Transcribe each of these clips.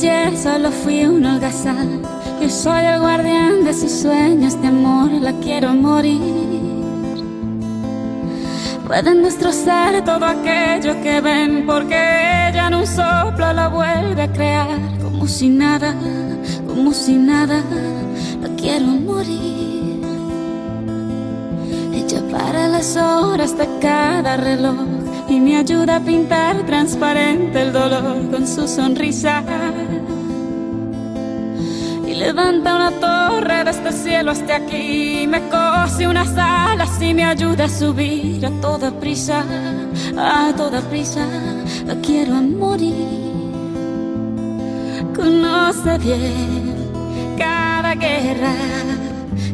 solo fui un holgazán. Yo soy el guardián de sus sueños de amor, la quiero morir. Pueden destrozar todo aquello que ven, porque ella en un soplo lo vuelve a crear, como si nada, como si nada, la quiero morir. Ella para las horas de cada reloj y me ayuda a pintar transparente el dolor con su sonrisa. Levanta una torre desde el cielo hasta aquí, me cose unas alas y me ayuda a subir. A toda prisa, a toda prisa, la quiero morir. Conoce bien cada guerra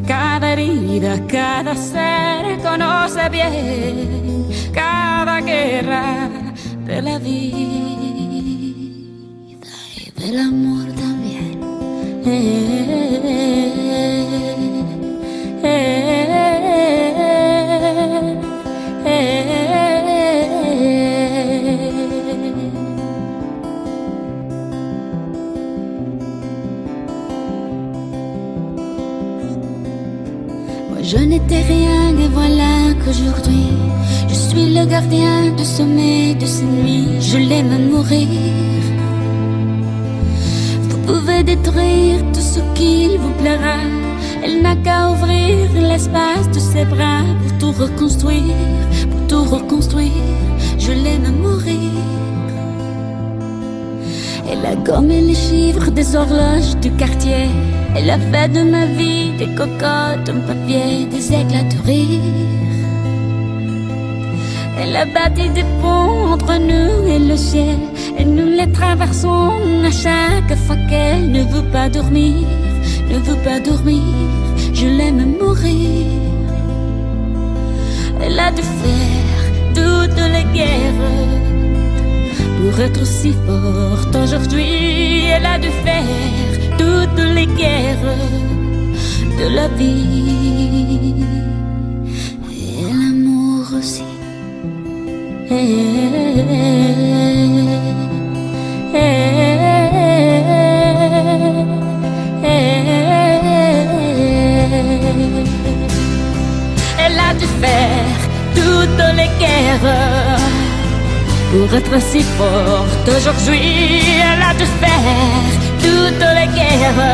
cada herida, cada ser. Conoce bien cada guerra de la vida y del amor je n'étais rien et voilà qu'aujourd'hui je suis le gardien du sommeil de ces nuits. Je l'aime à mourir. Vous pouvez détruire tout ce qu'il vous plaira. Elle n'a qu'à ouvrir l'espace de ses bras pour tout reconstruire, Elle a gommé les chiffres des horloges du quartier. Elle a fait de ma vie des cocottes en papier, des éclats de rire. Elle a bâti des ponts entre nous et le ciel. Et nous les traversons à chaque fois qu'elle ne veut pas dormir, ne veut pas dormir. Je l'aime mourir. Elle a dû faire toutes les guerres pour être aussi forte aujourd'hui. Elle a dû faire toutes les guerres de la vie et l'amour aussi. Elle a dû faire toutes les guerres pour être si forte aujourd'hui. Elle a dû faire toutes les guerres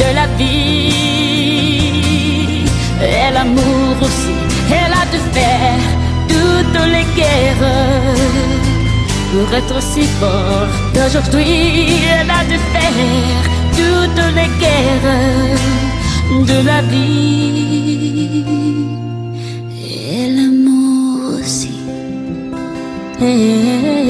de la vie et l'amour aussi. Elle a dû faire toutes les guerres pour être si forte aujourd'hui. Elle a dû faire toutes les guerres de la vie Mm-hmm.